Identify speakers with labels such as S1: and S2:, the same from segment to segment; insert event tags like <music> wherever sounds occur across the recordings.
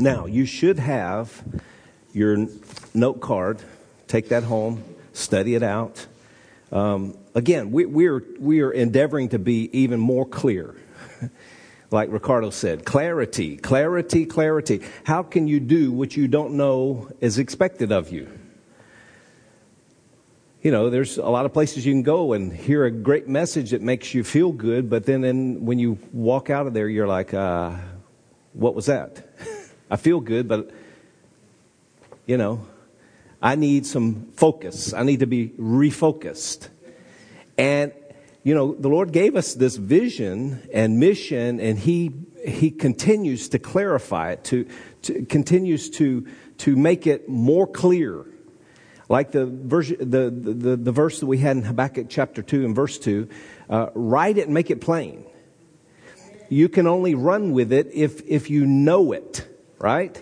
S1: Now, you should have your note card. Take that home, study it out. Um, again, we, we, are, we are endeavoring to be even more clear. <laughs> like Ricardo said, clarity, clarity, clarity. How can you do what you don't know is expected of you? You know, there's a lot of places you can go and hear a great message that makes you feel good, but then in, when you walk out of there, you're like, uh, what was that? <laughs> I feel good, but, you know, I need some focus. I need to be refocused. And, you know, the Lord gave us this vision and mission, and He, he continues to clarify it, to, to continues to, to make it more clear. Like the, verse, the, the, the verse that we had in Habakkuk chapter 2 and verse 2 uh, write it and make it plain. You can only run with it if, if you know it right?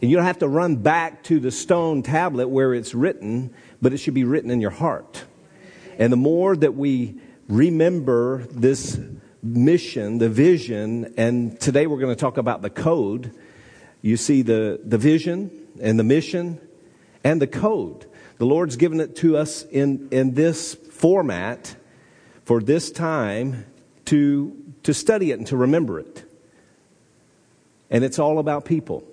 S1: And you don't have to run back to the stone tablet where it's written, but it should be written in your heart. And the more that we remember this mission, the vision, and today we're going to talk about the code. You see the, the vision and the mission and the code. The Lord's given it to us in, in this format for this time to, to study it and to remember it. And it's all about people.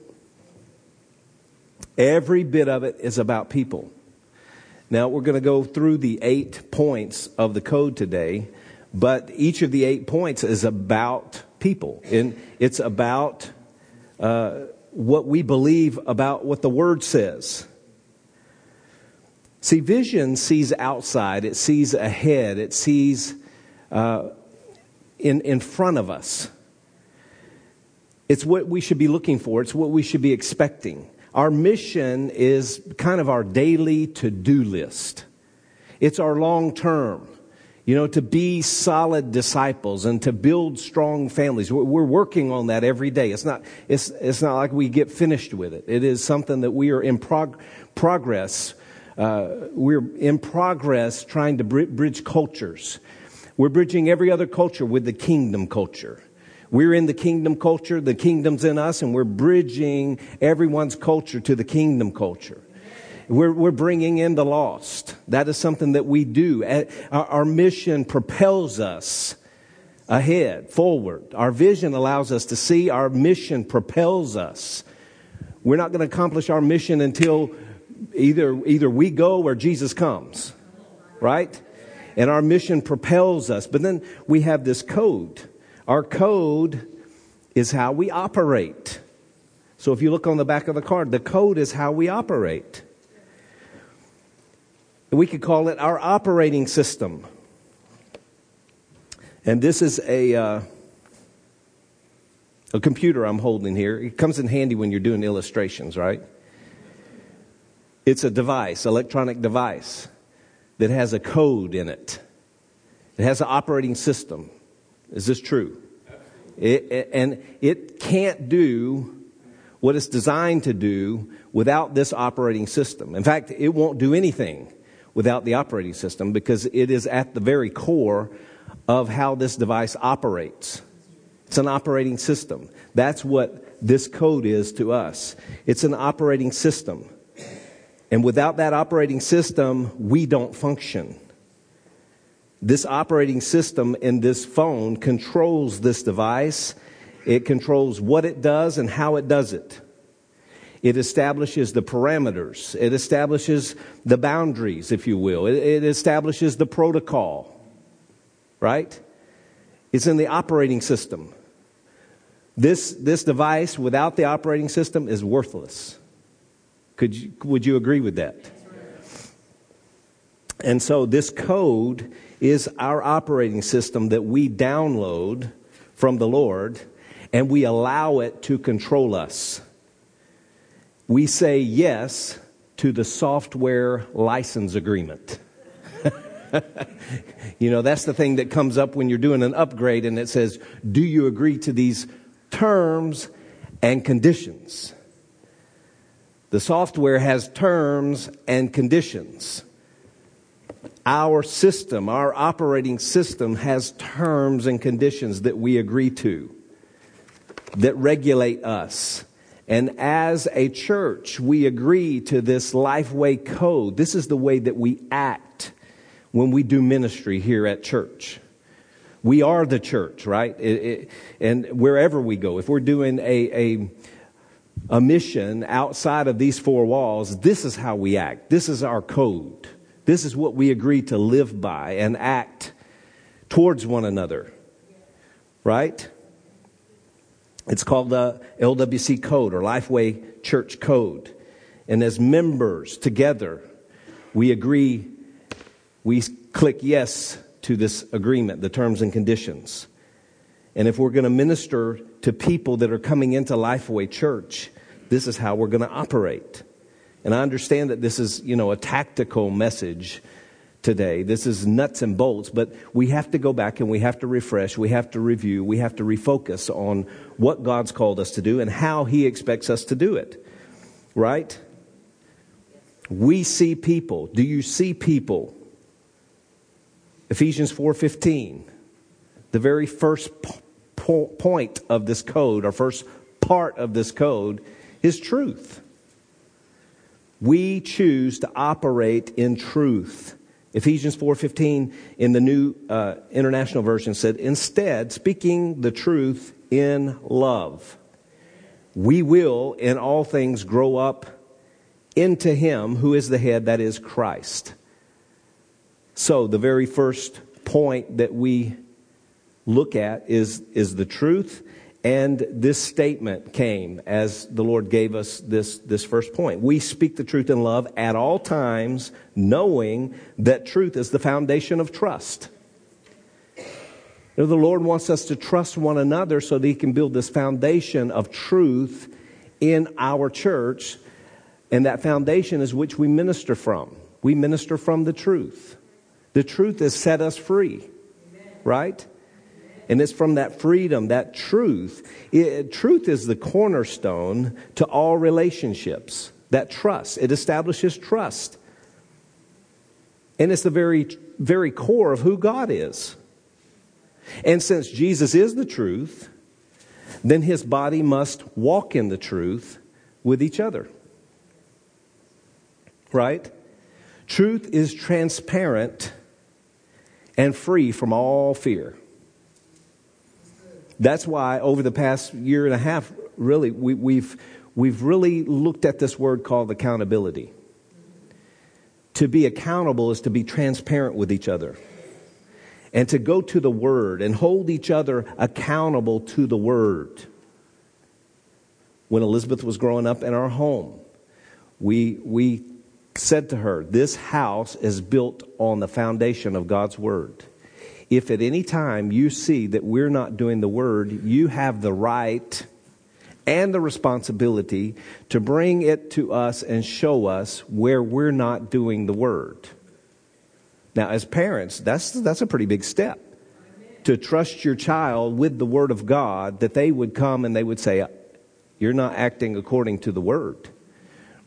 S1: Every bit of it is about people. Now, we're going to go through the eight points of the code today, but each of the eight points is about people. And it's about uh, what we believe about what the Word says. See, vision sees outside, it sees ahead, it sees uh, in, in front of us. It's what we should be looking for, it's what we should be expecting. Our mission is kind of our daily to do list, it's our long term. You know, to be solid disciples and to build strong families. We're working on that every day. It's not, it's, it's not like we get finished with it. It is something that we are in prog- progress. Uh, we're in progress trying to bridge cultures. We're bridging every other culture with the kingdom culture. We're in the kingdom culture, the kingdom's in us, and we're bridging everyone's culture to the kingdom culture. We're, we're bringing in the lost. That is something that we do. Our, our mission propels us ahead, forward. Our vision allows us to see, our mission propels us. We're not going to accomplish our mission until either, either we go or Jesus comes, right? And our mission propels us. But then we have this code our code is how we operate. So if you look on the back of the card, the code is how we operate. We could call it our operating system. And this is a, uh, a computer I'm holding here. It comes in handy when you're doing illustrations, right? It's a device, electronic device, that has a code in it. It has an operating system. Is this true? It, and it can't do what it's designed to do without this operating system. In fact, it won't do anything without the operating system because it is at the very core of how this device operates. It's an operating system. That's what this code is to us. It's an operating system. And without that operating system, we don't function. This operating system in this phone controls this device. It controls what it does and how it does it. It establishes the parameters. It establishes the boundaries, if you will. It, it establishes the protocol, right? It's in the operating system. This, this device without the operating system is worthless. Could you, would you agree with that? And so this code is our operating system that we download from the Lord and we allow it to control us. We say yes to the software license agreement. <laughs> you know, that's the thing that comes up when you're doing an upgrade and it says, Do you agree to these terms and conditions? The software has terms and conditions our system, our operating system, has terms and conditions that we agree to that regulate us. And as a church, we agree to this Lifeway Code. This is the way that we act when we do ministry here at church. We are the church, right? It, it, and wherever we go, if we're doing a, a a mission outside of these four walls, this is how we act. This is our code. This is what we agree to live by and act towards one another. Right? It's called the LWC Code or Lifeway Church Code. And as members together, we agree, we click yes to this agreement, the terms and conditions. And if we're going to minister to people that are coming into Lifeway Church, this is how we're going to operate. And I understand that this is, you know, a tactical message today. This is nuts and bolts, but we have to go back and we have to refresh, we have to review, we have to refocus on what God's called us to do and how He expects us to do it. Right? We see people. Do you see people? Ephesians 4:15. The very first po- point of this code, or first part of this code, is truth we choose to operate in truth. Ephesians 4:15 in the New uh, International Version said, "Instead, speaking the truth in love, we will in all things grow up into him who is the head that is Christ." So, the very first point that we look at is is the truth and this statement came as the Lord gave us this, this first point. We speak the truth in love at all times, knowing that truth is the foundation of trust. You know, the Lord wants us to trust one another so that He can build this foundation of truth in our church. And that foundation is which we minister from. We minister from the truth. The truth has set us free, Amen. right? And it's from that freedom, that truth. It, truth is the cornerstone to all relationships, that trust. It establishes trust. And it's the very, very core of who God is. And since Jesus is the truth, then his body must walk in the truth with each other. Right? Truth is transparent and free from all fear. That's why over the past year and a half, really, we, we've, we've really looked at this word called accountability. To be accountable is to be transparent with each other and to go to the Word and hold each other accountable to the Word. When Elizabeth was growing up in our home, we, we said to her, This house is built on the foundation of God's Word if at any time you see that we're not doing the word, you have the right and the responsibility to bring it to us and show us where we're not doing the word. Now, as parents, that's, that's a pretty big step to trust your child with the word of God that they would come and they would say, You're not acting according to the word.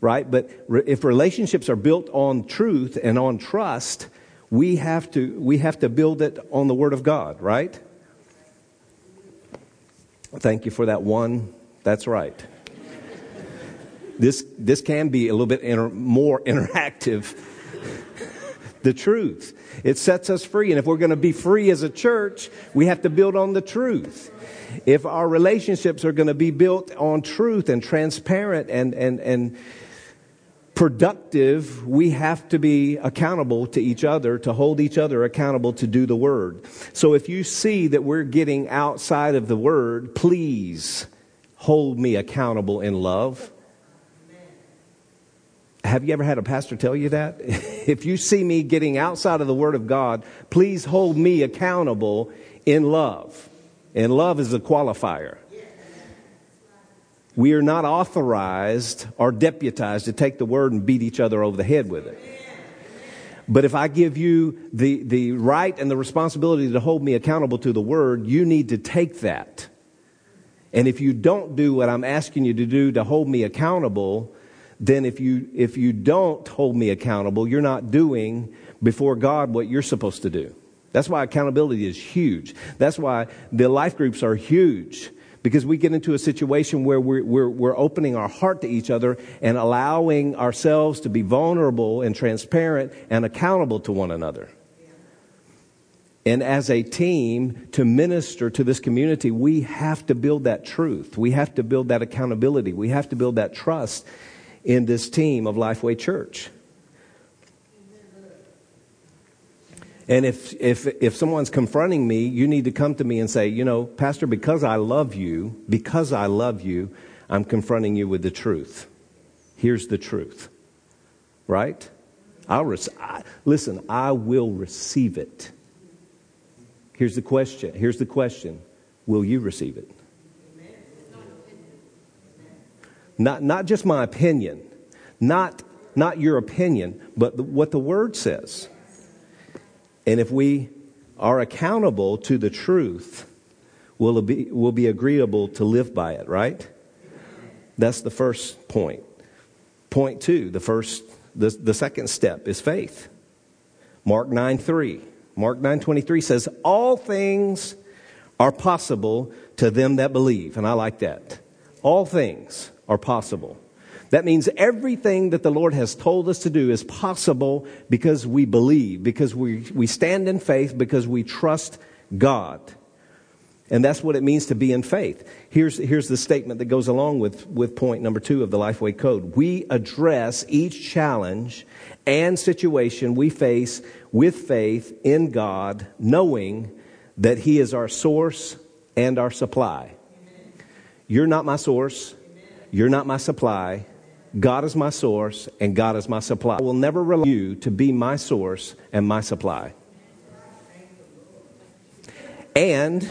S1: Right? But re- if relationships are built on truth and on trust, we have to, we have to build it on the Word of God, right? Thank you for that one. That's right. this, this can be a little bit inter, more <laughs> interactive. the truth. It sets us free. And if we're going to be free as a church, we have to build on the truth. If our relationships are going to be built on truth and transparent and, and, and productive, we have to be accountable to each other, to hold each other accountable to do the word. So if you see that we're getting outside of the word, please hold me accountable in love. Have you ever had a pastor tell you that? <laughs> if you see me getting outside of the word of God, please hold me accountable in love. And love is a qualifier. We are not authorized or deputized to take the word and beat each other over the head with it. But if I give you the, the right and the responsibility to hold me accountable to the word, you need to take that. And if you don't do what I'm asking you to do to hold me accountable, then if you, if you don't hold me accountable, you're not doing before God what you're supposed to do. That's why accountability is huge. That's why the life groups are huge because we get into a situation where we're, we're, we're, opening our heart to each other and allowing ourselves to be vulnerable and transparent and accountable to one another. And as a team to minister to this community, we have to build that truth. We have to build that accountability. We have to build that trust in this team of Lifeway Church. And if, if, if someone's confronting me, you need to come to me and say, you know, Pastor, because I love you, because I love you, I'm confronting you with the truth. Here's the truth. Right? I'll re- I, listen, I will receive it. Here's the question. Here's the question. Will you receive it? Not, not just my opinion, not, not your opinion, but the, what the word says. And if we are accountable to the truth, we'll be, we'll be agreeable to live by it, right? That's the first point. Point two, the first, the, the second step is faith. Mark 9 3. Mark 9 23 says, All things are possible to them that believe. And I like that. All things are possible. That means everything that the Lord has told us to do is possible because we believe, because we, we stand in faith, because we trust God. And that's what it means to be in faith. Here's, here's the statement that goes along with, with point number two of the Lifeway Code. We address each challenge and situation we face with faith in God, knowing that He is our source and our supply. Amen. You're not my source. Amen. You're not my supply. God is my source and God is my supply. I will never rely you to be my source and my supply. And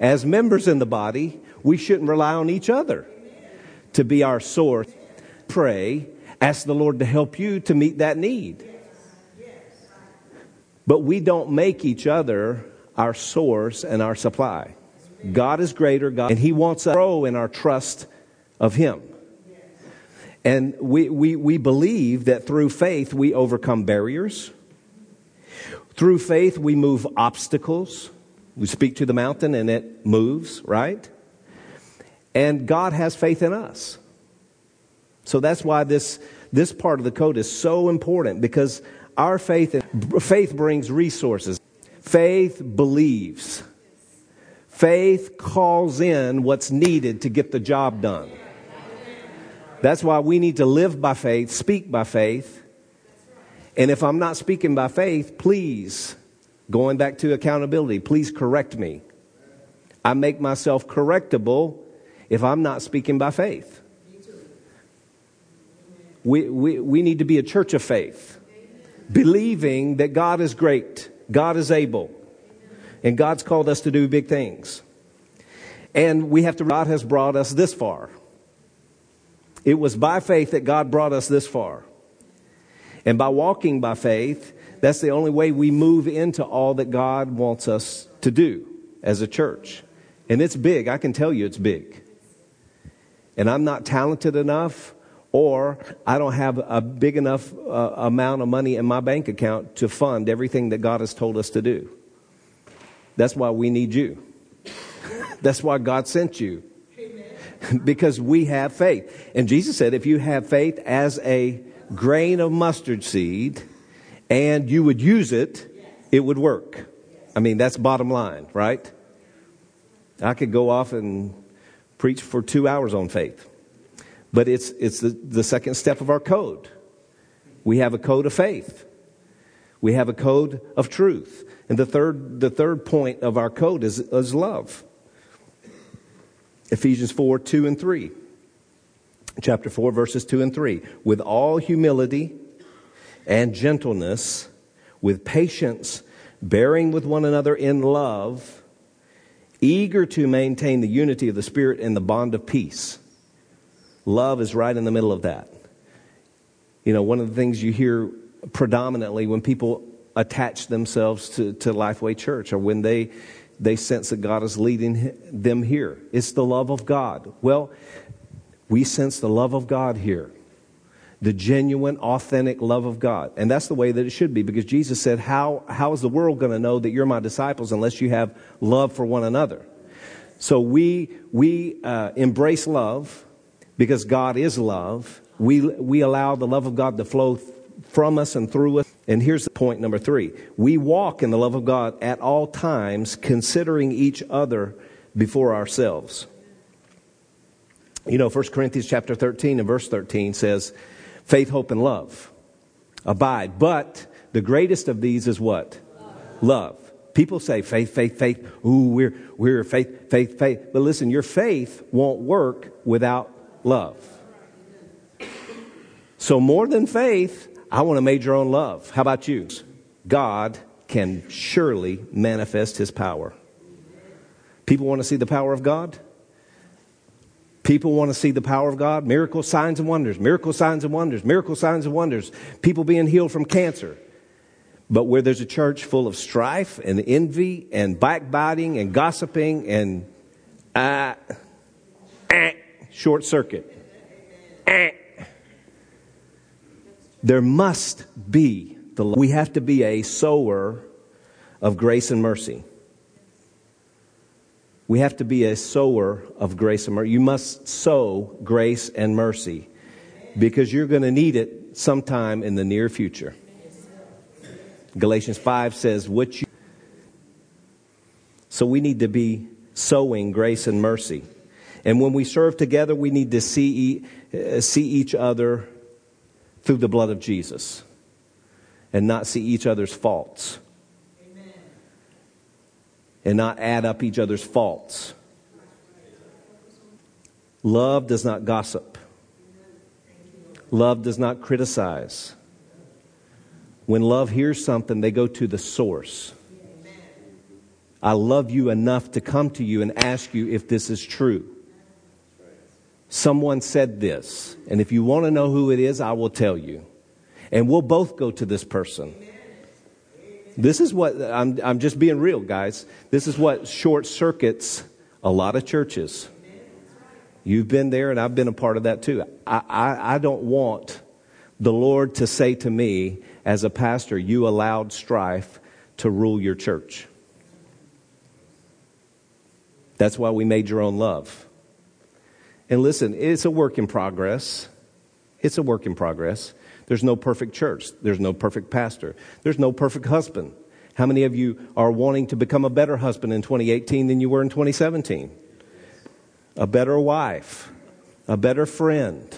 S1: as members in the body, we shouldn't rely on each other to be our source. Pray, ask the Lord to help you to meet that need. But we don't make each other our source and our supply. God is greater, God, and He wants us to grow in our trust of Him. And we, we, we believe that through faith we overcome barriers. Through faith we move obstacles. We speak to the mountain and it moves, right? And God has faith in us. So that's why this, this part of the code is so important because our faith, faith brings resources. Faith believes. Faith calls in what's needed to get the job done. That's why we need to live by faith, speak by faith. And if I'm not speaking by faith, please, going back to accountability, please correct me. I make myself correctable if I'm not speaking by faith. We, we, we need to be a church of faith, believing that God is great, God is able, and God's called us to do big things. And we have to, God has brought us this far. It was by faith that God brought us this far. And by walking by faith, that's the only way we move into all that God wants us to do as a church. And it's big. I can tell you it's big. And I'm not talented enough, or I don't have a big enough uh, amount of money in my bank account to fund everything that God has told us to do. That's why we need you. <laughs> That's why God sent you <laughs> because we have faith. And Jesus said, if you have faith as a grain of mustard seed and you would use it, it would work. I mean, that's bottom line, right? I could go off and preach for two hours on faith, but it's, it's the, the second step of our code. We have a code of faith. We have a code of truth. And the third, the third point of our code is, is love. Ephesians 4 2 and 3. Chapter 4, verses 2 and 3. With all humility and gentleness, with patience, bearing with one another in love, eager to maintain the unity of the Spirit and the bond of peace. Love is right in the middle of that. You know, one of the things you hear predominantly when people attach themselves to, to Lifeway Church or when they they sense that God is leading them here. It's the love of God. Well, we sense the love of God here. The genuine, authentic love of God. And that's the way that it should be because Jesus said, How, how is the world going to know that you're my disciples unless you have love for one another? So we, we uh, embrace love because God is love. We, we allow the love of God to flow th- from us and through us. And here's the point number three we walk in the love of God at all times, considering each other before ourselves. You know, 1 Corinthians chapter 13 and verse 13 says, faith, hope, and love abide. But the greatest of these is what? Love. love. People say faith, faith, faith. Ooh, we're, we're faith, faith, faith. But listen, your faith won't work without love. So, more than faith, I want to major on love. How about you? God can surely manifest his power. People want to see the power of God. People want to see the power of God. Miracle signs and wonders, miracle signs and wonders, miracle signs and wonders. People being healed from cancer. But where there's a church full of strife and envy and backbiting and gossiping and uh, eh, short circuit. Eh. There must be the love. We have to be a sower of grace and mercy. We have to be a sower of grace and mercy. You must sow grace and mercy because you're going to need it sometime in the near future. Galatians 5 says, What you. So we need to be sowing grace and mercy. And when we serve together, we need to see, uh, see each other through the blood of Jesus and not see each other's faults Amen. and not add up each other's faults. Love does not gossip. Love does not criticize. When love hears something, they go to the source. I love you enough to come to you and ask you if this is true. Someone said this. And if you want to know who it is, I will tell you. And we'll both go to this person. This is what, I'm, I'm just being real, guys. This is what short circuits a lot of churches. You've been there, and I've been a part of that too. I, I, I don't want the Lord to say to me, as a pastor, you allowed strife to rule your church. That's why we made your own love. And listen, it's a work in progress. It's a work in progress. There's no perfect church. There's no perfect pastor. There's no perfect husband. How many of you are wanting to become a better husband in 2018 than you were in 2017? A better wife, a better friend,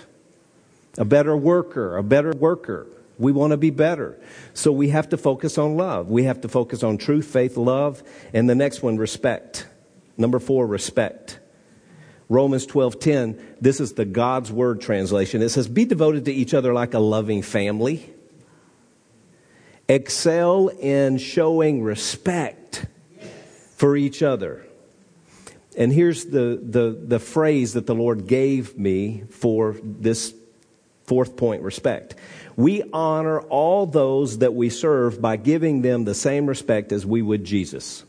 S1: a better worker, a better worker. We want to be better. So we have to focus on love. We have to focus on truth, faith, love. And the next one, respect. Number four, respect. Romans 12:10, this is the God's word translation. It says, "Be devoted to each other like a loving family. Excel in showing respect for each other." And here's the, the, the phrase that the Lord gave me for this fourth point respect. We honor all those that we serve by giving them the same respect as we would Jesus.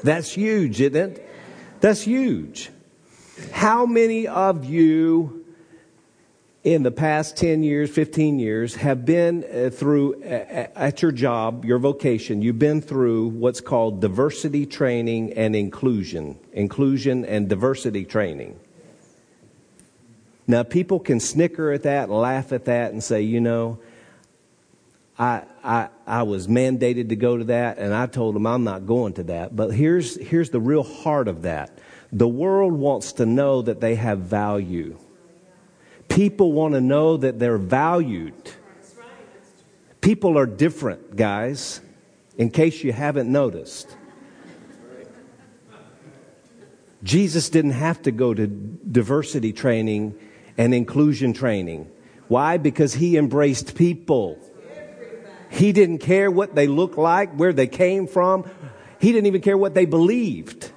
S1: <laughs> That's huge, isn't it? That's huge. How many of you in the past 10 years, 15 years have been uh, through at your job, your vocation, you've been through what's called diversity training and inclusion, inclusion and diversity training. Now, people can snicker at that, laugh at that, and say, you know, I, I, I was mandated to go to that, and I told them I'm not going to that. But here's, here's the real heart of that the world wants to know that they have value. People want to know that they're valued. People are different, guys, in case you haven't noticed. Jesus didn't have to go to diversity training and inclusion training. Why? Because he embraced people. He didn't care what they looked like, where they came from. He didn't even care what they believed.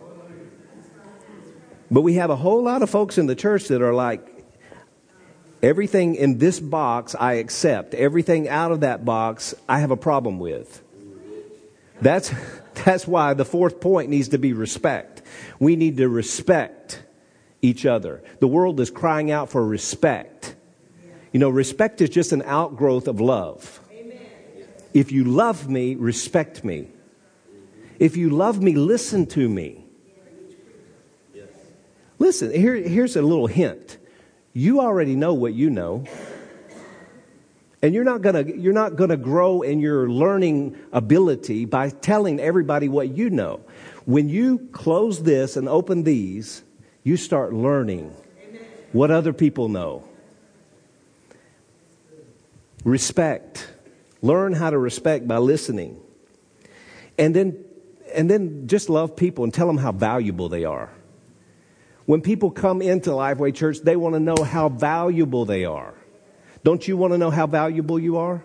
S1: But we have a whole lot of folks in the church that are like, everything in this box I accept, everything out of that box I have a problem with. That's, <laughs> that's why the fourth point needs to be respect. We need to respect each other. The world is crying out for respect. You know, respect is just an outgrowth of love. If you love me, respect me. If you love me, listen to me. Listen, here, here's a little hint. You already know what you know. And you're not gonna you're not gonna grow in your learning ability by telling everybody what you know. When you close this and open these, you start learning what other people know. Respect. Learn how to respect by listening. And then, and then just love people and tell them how valuable they are. When people come into Lifeway Church, they want to know how valuable they are. Don't you want to know how valuable you are?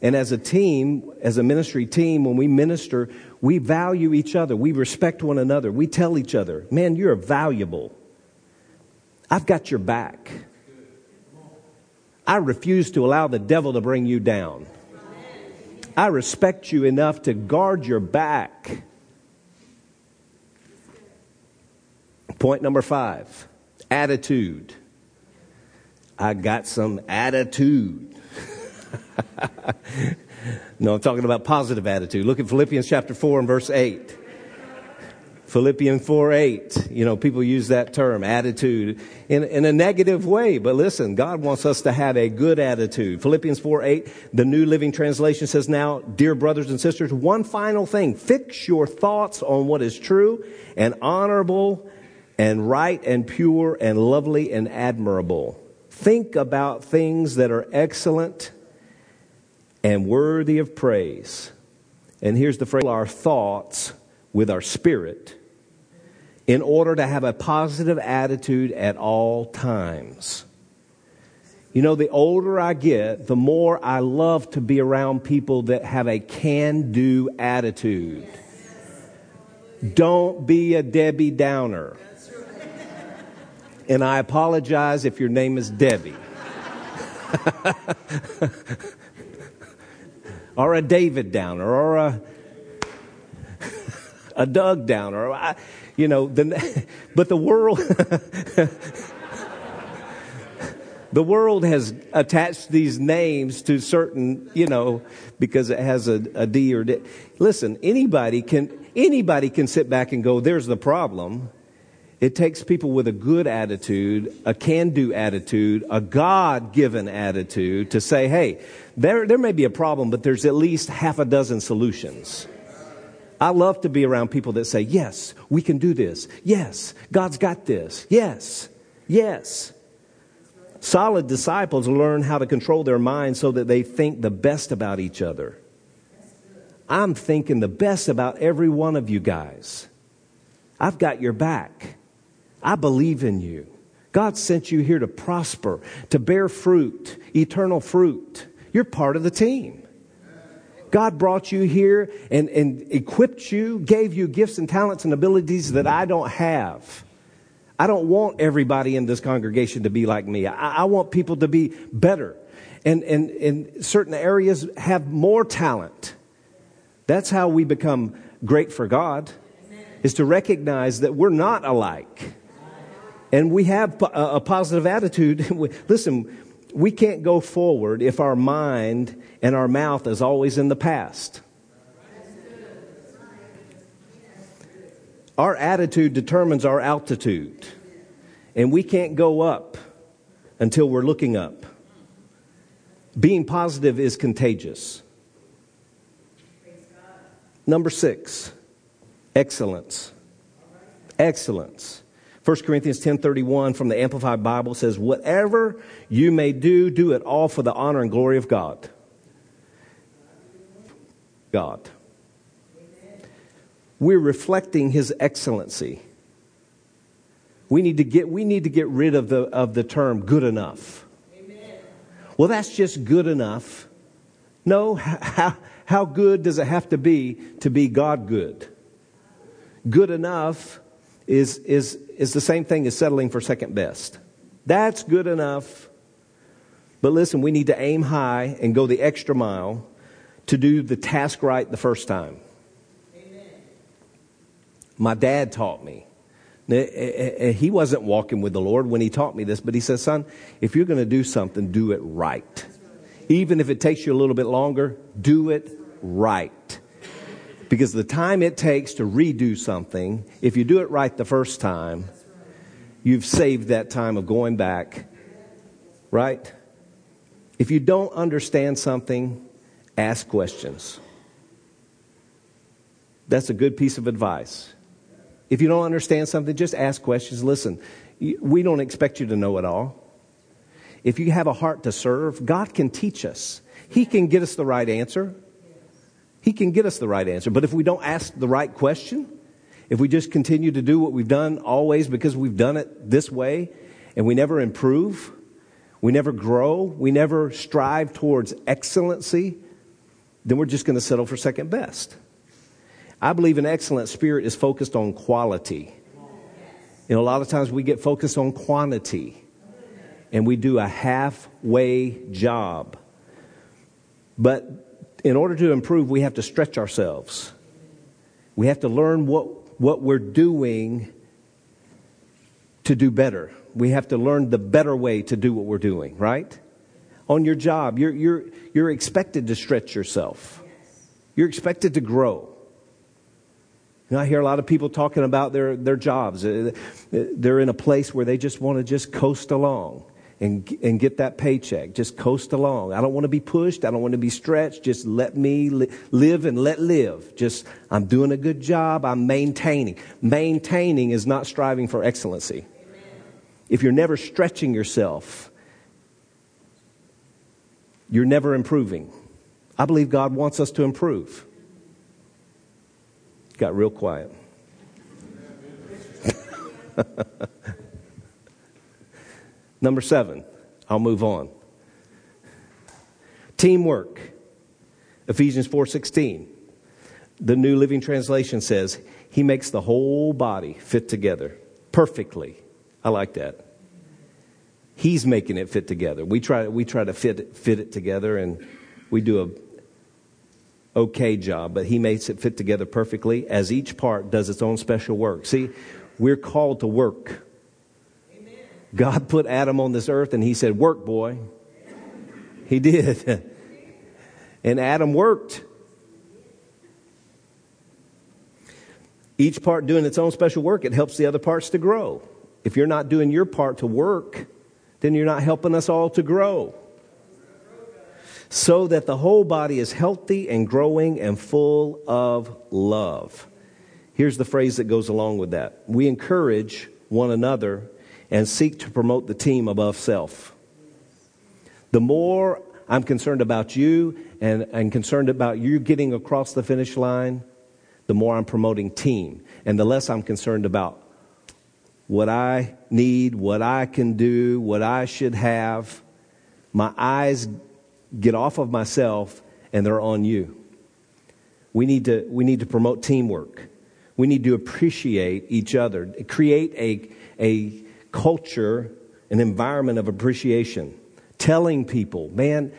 S1: And as a team, as a ministry team, when we minister, we value each other. We respect one another. We tell each other, man, you're valuable. I've got your back. I refuse to allow the devil to bring you down. I respect you enough to guard your back. Point number five attitude. I got some attitude. <laughs> no, I'm talking about positive attitude. Look at Philippians chapter 4 and verse 8. Philippians 4 8, you know, people use that term, attitude, in, in a negative way. But listen, God wants us to have a good attitude. Philippians 4 8, the New Living Translation says, Now, dear brothers and sisters, one final thing fix your thoughts on what is true and honorable and right and pure and lovely and admirable. Think about things that are excellent and worthy of praise. And here's the phrase our thoughts with our spirit in order to have a positive attitude at all times. You know, the older I get, the more I love to be around people that have a can do attitude. Don't be a Debbie Downer. And I apologize if your name is Debbie. <laughs> or a David Downer, or a a Doug down or, I, you know, the, <laughs> but the world, <laughs> the world has attached these names to certain, you know, because it has a, a D or D. Listen, anybody can, anybody can sit back and go, there's the problem. It takes people with a good attitude, a can do attitude, a God given attitude to say, hey, there, there may be a problem, but there's at least half a dozen solutions. I love to be around people that say, Yes, we can do this. Yes, God's got this. Yes, yes. Solid disciples learn how to control their minds so that they think the best about each other. I'm thinking the best about every one of you guys. I've got your back. I believe in you. God sent you here to prosper, to bear fruit, eternal fruit. You're part of the team. God brought you here and, and equipped you, gave you gifts and talents and abilities that I don't have. I don't want everybody in this congregation to be like me. I, I want people to be better. And, and, and certain areas have more talent. That's how we become great for God, Amen. is to recognize that we're not alike. And we have a positive attitude. <laughs> Listen, we can't go forward if our mind and our mouth is always in the past. Our attitude determines our altitude, and we can't go up until we're looking up. Being positive is contagious. Number six, excellence. Excellence. 1 Corinthians 10:31 from the Amplified Bible says, "Whatever you may do, do it all for the honor and glory of God." God. We're reflecting his excellency. We need to get, we need to get rid of the, of the term good enough. Amen. Well, that's just good enough. No, how, how good does it have to be to be God good? Good enough is, is, is the same thing as settling for second best. That's good enough. But listen, we need to aim high and go the extra mile to do the task right the first time. Amen. My dad taught me. Eh, eh, eh, he wasn't walking with the Lord when he taught me this, but he said, Son, if you're going to do something, do it right. Even if it takes you a little bit longer, do it right. Because the time it takes to redo something, if you do it right the first time, you've saved that time of going back, right? If you don't understand something, ask questions. That's a good piece of advice. If you don't understand something, just ask questions. Listen, we don't expect you to know it all. If you have a heart to serve, God can teach us. He can get us the right answer. He can get us the right answer. But if we don't ask the right question, if we just continue to do what we've done always because we've done it this way and we never improve, we never grow, we never strive towards excellency, then we're just going to settle for second best. I believe an excellent spirit is focused on quality. You know, a lot of times we get focused on quantity and we do a halfway job. But in order to improve, we have to stretch ourselves. We have to learn what, what we're doing to do better. We have to learn the better way to do what we're doing, right? On your job, you're, you're, you're expected to stretch yourself, you're expected to grow. You know, I hear a lot of people talking about their, their jobs. Uh, uh, they're in a place where they just want to just coast along and, and get that paycheck. Just coast along. I don't want to be pushed. I don't want to be stretched. Just let me li- live and let live. Just, I'm doing a good job. I'm maintaining. Maintaining is not striving for excellency. Amen. If you're never stretching yourself, you're never improving. I believe God wants us to improve. Got real quiet. <laughs> Number seven, I'll move on. Teamwork. Ephesians 4:16. The New Living Translation says, "He makes the whole body fit together perfectly." I like that. He's making it fit together. We try we try to fit fit it together and we do a okay job, but he makes it fit together perfectly as each part does its own special work. See, we're called to work God put Adam on this earth and he said, Work, boy. He did. <laughs> And Adam worked. Each part doing its own special work, it helps the other parts to grow. If you're not doing your part to work, then you're not helping us all to grow. So that the whole body is healthy and growing and full of love. Here's the phrase that goes along with that we encourage one another and seek to promote the team above self. The more I'm concerned about you and, and concerned about you getting across the finish line, the more I'm promoting team. And the less I'm concerned about what I need, what I can do, what I should have. My eyes get off of myself and they're on you. We need to, we need to promote teamwork. We need to appreciate each other, create a, a culture, an environment of appreciation, telling people, man,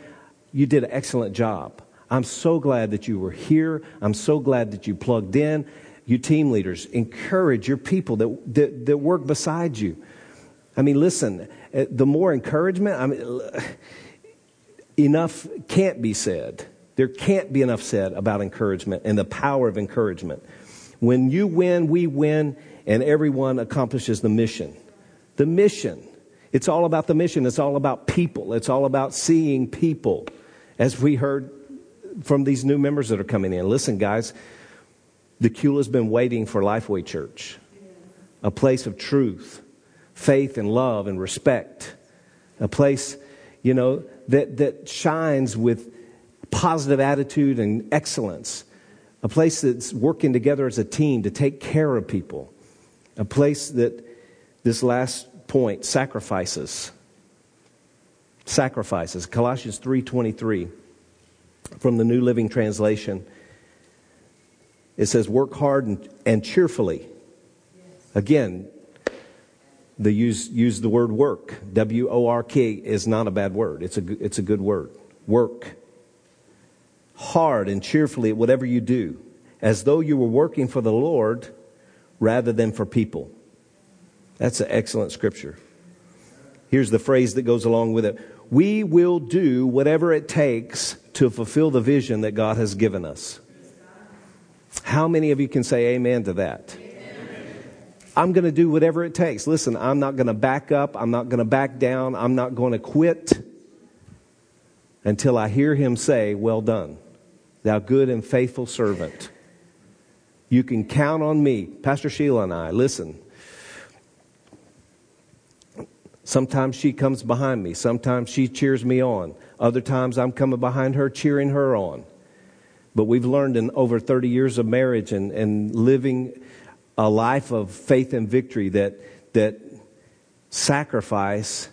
S1: you did an excellent job. I'm so glad that you were here. I'm so glad that you plugged in. You team leaders, encourage your people that, that, that work beside you. I mean, listen, uh, the more encouragement, I mean, enough can't be said. There can't be enough said about encouragement and the power of encouragement. When you win, we win, and everyone accomplishes the mission. The mission. It's all about the mission. It's all about people. It's all about seeing people, as we heard from these new members that are coming in. Listen, guys, the Cula's been waiting for Lifeway Church, a place of truth, faith, and love and respect, a place, you know, that, that shines with positive attitude and excellence, a place that's working together as a team to take care of people, a place that this last point, sacrifices. Sacrifices. Colossians 3:23 from the New Living Translation. It says, work hard and, and cheerfully. Again, they use, use the word work. W O R K is not a bad word, it's a, it's a good word. Work hard and cheerfully at whatever you do, as though you were working for the Lord rather than for people. That's an excellent scripture. Here's the phrase that goes along with it We will do whatever it takes to fulfill the vision that God has given us. How many of you can say amen to that? I'm going to do whatever it takes. Listen, I'm not going to back up. I'm not going to back down. I'm not going to quit until I hear him say, Well done, thou good and faithful servant. You can count on me. Pastor Sheila and I, listen, Sometimes she comes behind me. Sometimes she cheers me on. Other times I'm coming behind her, cheering her on. But we've learned in over 30 years of marriage and, and living a life of faith and victory that, that sacrifice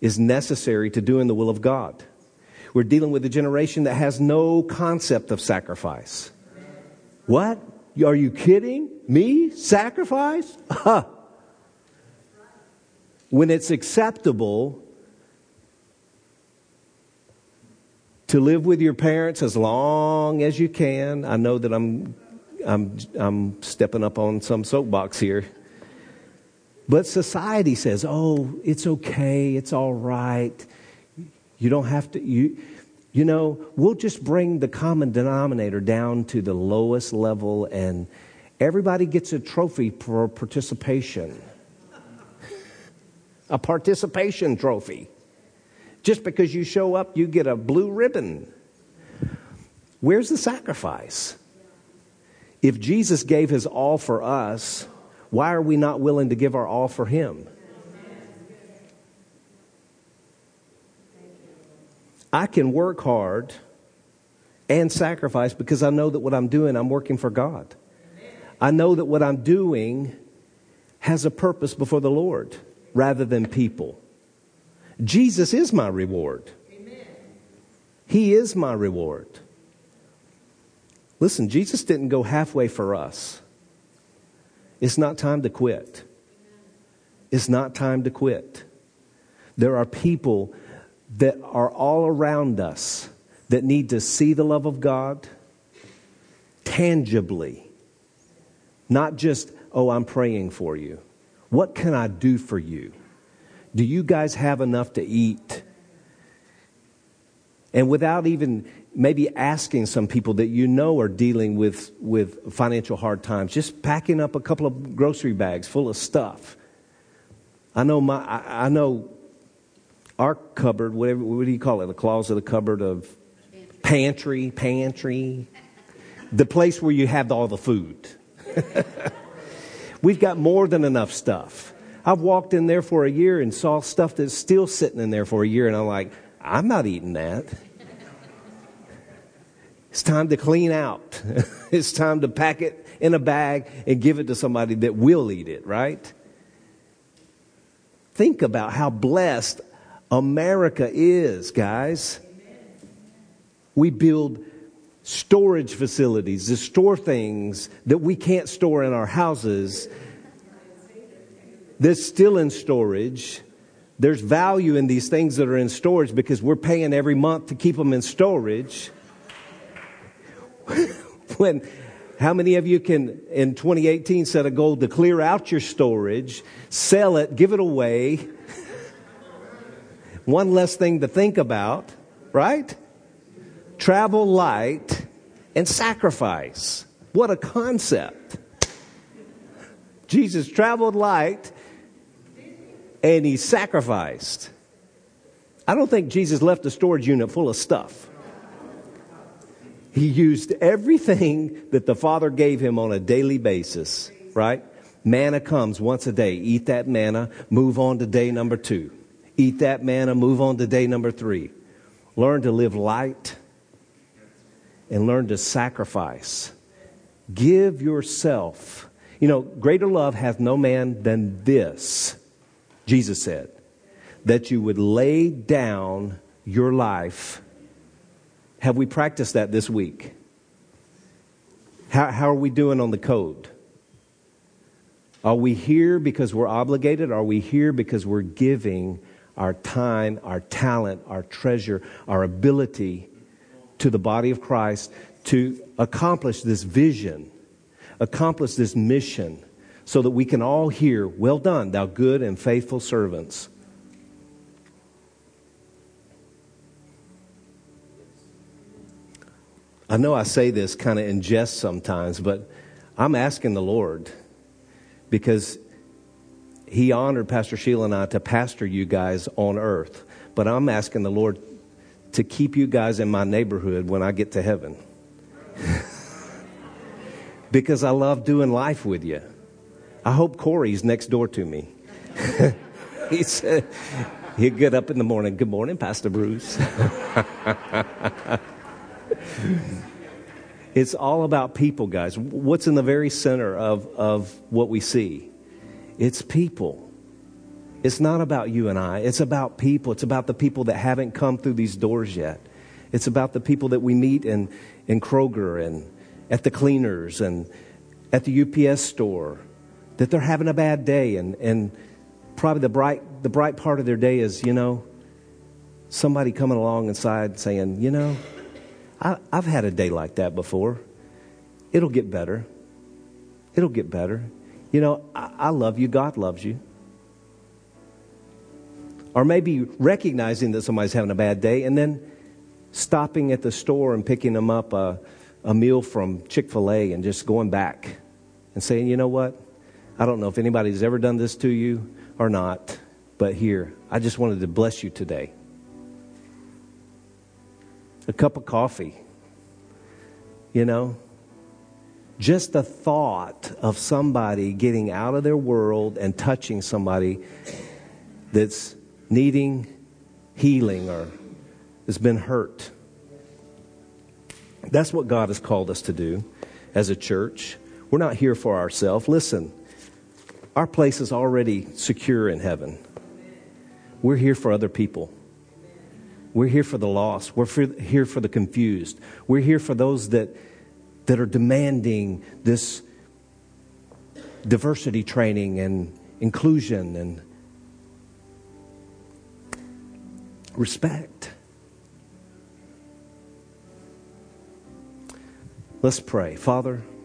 S1: is necessary to doing the will of God. We're dealing with a generation that has no concept of sacrifice. What? Are you kidding? Me? Sacrifice? <laughs> when it's acceptable to live with your parents as long as you can. I know that I'm, I'm, I'm stepping up on some soapbox here. But society says, oh, it's okay, it's all right. You don't have to, you, you know, we'll just bring the common denominator down to the lowest level and everybody gets a trophy for participation a participation trophy. Just because you show up, you get a blue ribbon. Where's the sacrifice? If Jesus gave his all for us, why are we not willing to give our all for him? I can work hard and sacrifice because I know that what I'm doing, I'm working for God. I know that what I'm doing has a purpose before the Lord rather than people. Jesus is my reward. Amen. He is my reward. Listen, Jesus didn't go halfway for us. It's not time to quit. It's not time to quit. There are people that are all around us that need to see the love of God tangibly, not just, oh, I'm praying for you. What can I do for you? Do you guys have enough to eat? And without even maybe asking some people that you know are dealing with, with financial hard times, just packing up a couple of grocery bags full of stuff. I know my, I, I know our cupboard, whatever, what do you call it? A closet, a cupboard of pantry, pantry, the place where you have all the food. <laughs> We've got more than enough stuff. I've walked in there for a year and saw stuff that's still sitting in there for a year, and I'm like, I'm not eating that. It's time to clean out. <laughs> it's time to pack it in a bag and give it to somebody that will eat it, right? Think about how blessed America is, guys. We build storage facilities to store things that we can't store in our houses. That's still in storage. There's value in these things that are in storage because we're paying every month to keep them in storage. <laughs> when how many of you can in 2018 set a goal to clear out your storage, sell it, give it away? <laughs> One less thing to think about, right? Travel light and sacrifice. What a concept. Jesus traveled light and he sacrificed. I don't think Jesus left a storage unit full of stuff. He used everything that the Father gave him on a daily basis, right? Manna comes once a day. Eat that manna, move on to day number two. Eat that manna, move on to day number three. Learn to live light and learn to sacrifice. Give yourself. You know, greater love hath no man than this, Jesus said, that you would lay down your life. Have we practiced that this week? How, how are we doing on the code? Are we here because we're obligated? Are we here because we're giving our time, our talent, our treasure, our ability to the body of Christ to accomplish this vision, accomplish this mission, so that we can all hear, Well done, thou good and faithful servants. I know I say this kind of in jest sometimes, but I'm asking the Lord because He honored Pastor Sheila and I to pastor you guys on earth. But I'm asking the Lord to keep you guys in my neighborhood when I get to heaven. <laughs> because I love doing life with you. I hope Corey's next door to me. <laughs> he said, he'd get up in the morning, good morning, Pastor Bruce. <laughs> it's all about people, guys. What's in the very center of, of what we see? It's people. It's not about you and I. It's about people. It's about the people that haven't come through these doors yet. It's about the people that we meet in, in Kroger and at the cleaners and at the UPS store that they're having a bad day and, and probably the bright, the bright part of their day is, you know, somebody coming along inside saying, you know, I, I've had a day like that before. It'll get better. It'll get better. You know, I, I love you. God loves you. Or maybe recognizing that somebody's having a bad day and then stopping at the store and picking them up a, a meal from Chick fil A and just going back and saying, you know what? I don't know if anybody's ever done this to you or not, but here, I just wanted to bless you today. A cup of coffee, you know? Just the thought of somebody getting out of their world and touching somebody that's needing healing or has been hurt. That's what God has called us to do as a church. We're not here for ourselves. Listen, our place is already secure in heaven. We're here for other people. We're here for the lost. We're for, here for the confused. We're here for those that, that are demanding this diversity training and inclusion and respect. Let's pray. Father,